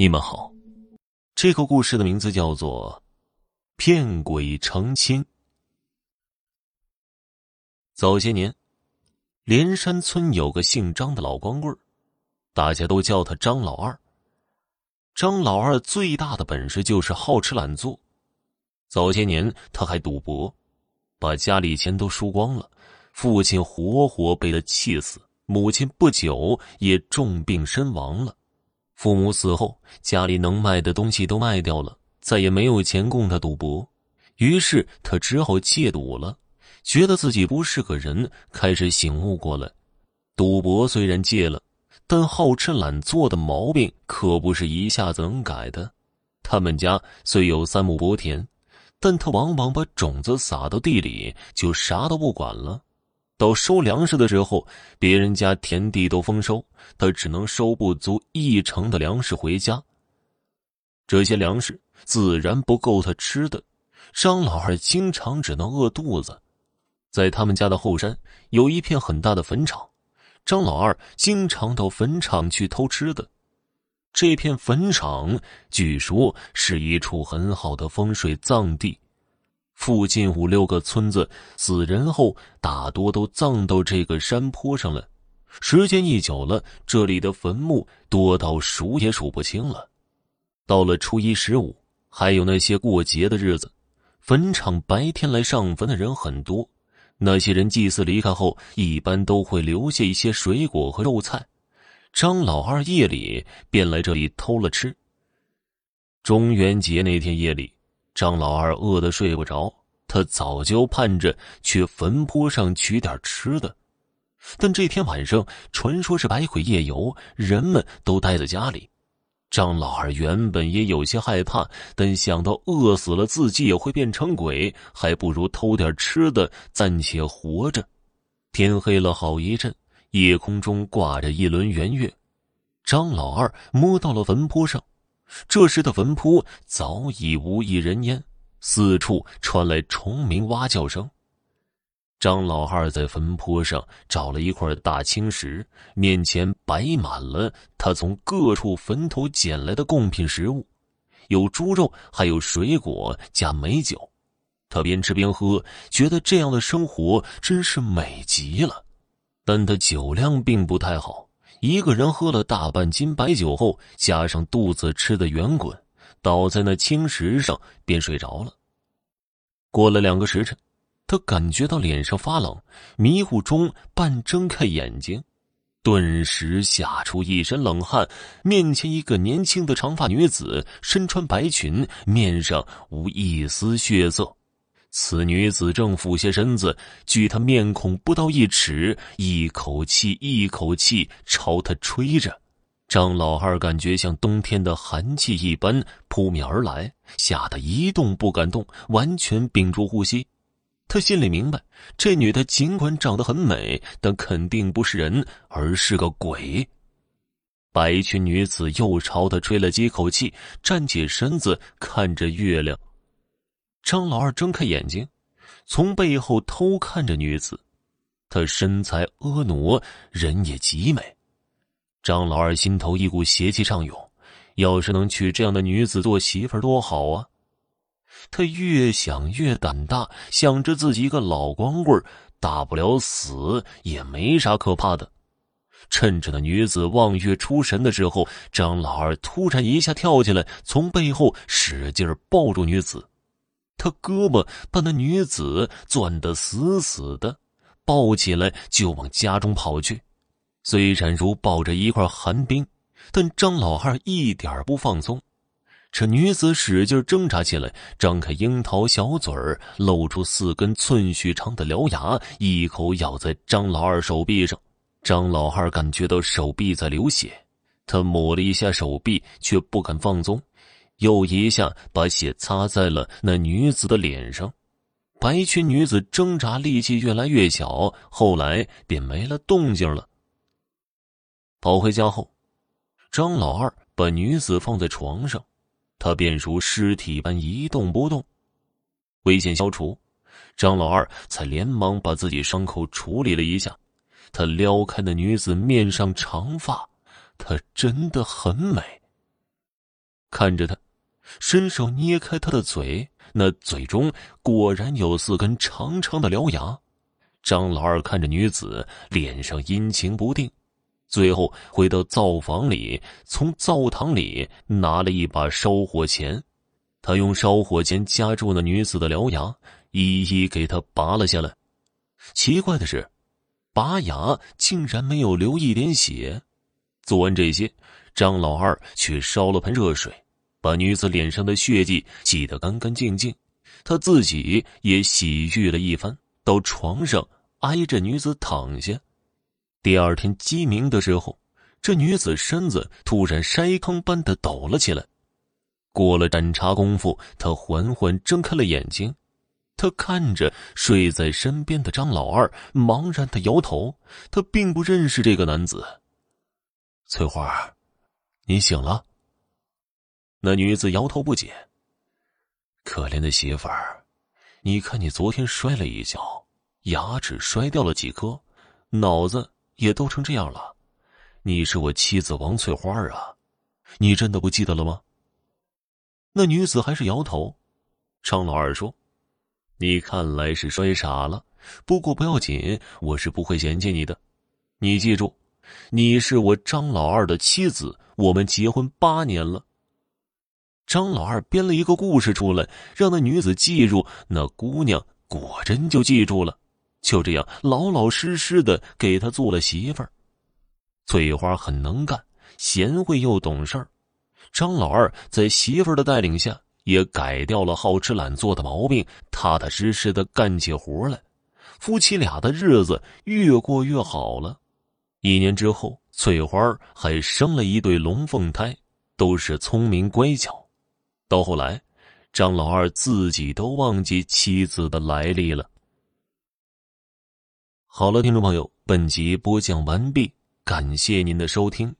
你们好，这个故事的名字叫做《骗鬼成亲》。早些年，连山村有个姓张的老光棍大家都叫他张老二。张老二最大的本事就是好吃懒做。早些年，他还赌博，把家里钱都输光了，父亲活活被他气死，母亲不久也重病身亡了。父母死后，家里能卖的东西都卖掉了，再也没有钱供他赌博，于是他只好戒赌了。觉得自己不是个人，开始醒悟过来。赌博虽然戒了，但好吃懒做的毛病可不是一下子能改的。他们家虽有三亩薄田，但他往往把种子撒到地里，就啥都不管了。到收粮食的时候，别人家田地都丰收，他只能收不足一成的粮食回家。这些粮食自然不够他吃的，张老二经常只能饿肚子。在他们家的后山有一片很大的坟场，张老二经常到坟场去偷吃的。这片坟场据说是一处很好的风水葬地。附近五六个村子死人后，大多都葬到这个山坡上了。时间一久了，这里的坟墓多到数也数不清了。到了初一十五，还有那些过节的日子，坟场白天来上坟的人很多。那些人祭祀离开后，一般都会留下一些水果和肉菜。张老二夜里便来这里偷了吃。中元节那天夜里。张老二饿得睡不着，他早就盼着去坟坡上取点吃的，但这天晚上传说是百鬼夜游，人们都待在家里。张老二原本也有些害怕，但想到饿死了自己也会变成鬼，还不如偷点吃的暂且活着。天黑了好一阵，夜空中挂着一轮圆月，张老二摸到了坟坡上。这时的坟坡早已无一人烟，四处传来虫鸣蛙叫声。张老二在坟坡上找了一块大青石，面前摆满了他从各处坟头捡来的贡品食物，有猪肉，还有水果加美酒。他边吃边喝，觉得这样的生活真是美极了。但他酒量并不太好。一个人喝了大半斤白酒后，加上肚子吃的圆滚，倒在那青石上便睡着了。过了两个时辰，他感觉到脸上发冷，迷糊中半睁开眼睛，顿时吓出一身冷汗。面前一个年轻的长发女子，身穿白裙，面上无一丝血色。此女子正俯下身子，距他面孔不到一尺，一口气一口气朝他吹着。张老二感觉像冬天的寒气一般扑面而来，吓得一动不敢动，完全屏住呼吸。他心里明白，这女的尽管长得很美，但肯定不是人，而是个鬼。白裙女子又朝他吹了几口气，站起身子，看着月亮。张老二睁开眼睛，从背后偷看着女子。她身材婀娜，人也极美。张老二心头一股邪气上涌，要是能娶这样的女子做媳妇多好啊！他越想越胆大，想着自己一个老光棍，大不了死，也没啥可怕的。趁着那女子望月出神的时候，张老二突然一下跳起来，从背后使劲抱住女子。他胳膊把那女子攥得死死的，抱起来就往家中跑去。虽然如抱着一块寒冰，但张老二一点不放松。这女子使劲挣扎起来，张开樱桃小嘴儿，露出四根寸许长的獠牙，一口咬在张老二手臂上。张老二感觉到手臂在流血，他抹了一下手臂，却不敢放松。又一下把血擦在了那女子的脸上，白裙女子挣扎力气越来越小，后来便没了动静了。跑回家后，张老二把女子放在床上，她便如尸体般一动不动。危险消除，张老二才连忙把自己伤口处理了一下。他撩开那女子面上长发，她真的很美。看着他，伸手捏开他的嘴，那嘴中果然有四根长长的獠牙。张老二看着女子，脸上阴晴不定，最后回到灶房里，从灶堂里拿了一把烧火钳，他用烧火钳夹住那女子的獠牙，一一给她拔了下来。奇怪的是，拔牙竟然没有流一点血。做完这些，张老二却烧了盆热水，把女子脸上的血迹洗得干干净净，他自己也洗浴了一番。到床上挨着女子躺下。第二天鸡鸣的时候，这女子身子突然筛糠般的抖了起来。过了盏茶功夫，她缓缓睁开了眼睛。她看着睡在身边的张老二，茫然的摇头。她并不认识这个男子。翠花，你醒了。那女子摇头不解。可怜的媳妇儿，你看你昨天摔了一跤。牙齿摔掉了几颗，脑子也都成这样了。你是我妻子王翠花啊，你真的不记得了吗？那女子还是摇头。张老二说：“你看来是摔傻了，不过不要紧，我是不会嫌弃你的。你记住，你是我张老二的妻子，我们结婚八年了。”张老二编了一个故事出来，让那女子记住。那姑娘果真就记住了。就这样老老实实的给他做了媳妇儿。翠花很能干，贤惠又懂事儿。张老二在媳妇儿的带领下，也改掉了好吃懒做的毛病，踏踏实实的干起活来。夫妻俩的日子越过越好了。一年之后，翠花还生了一对龙凤胎，都是聪明乖巧。到后来，张老二自己都忘记妻子的来历了。好了，听众朋友，本集播讲完毕，感谢您的收听。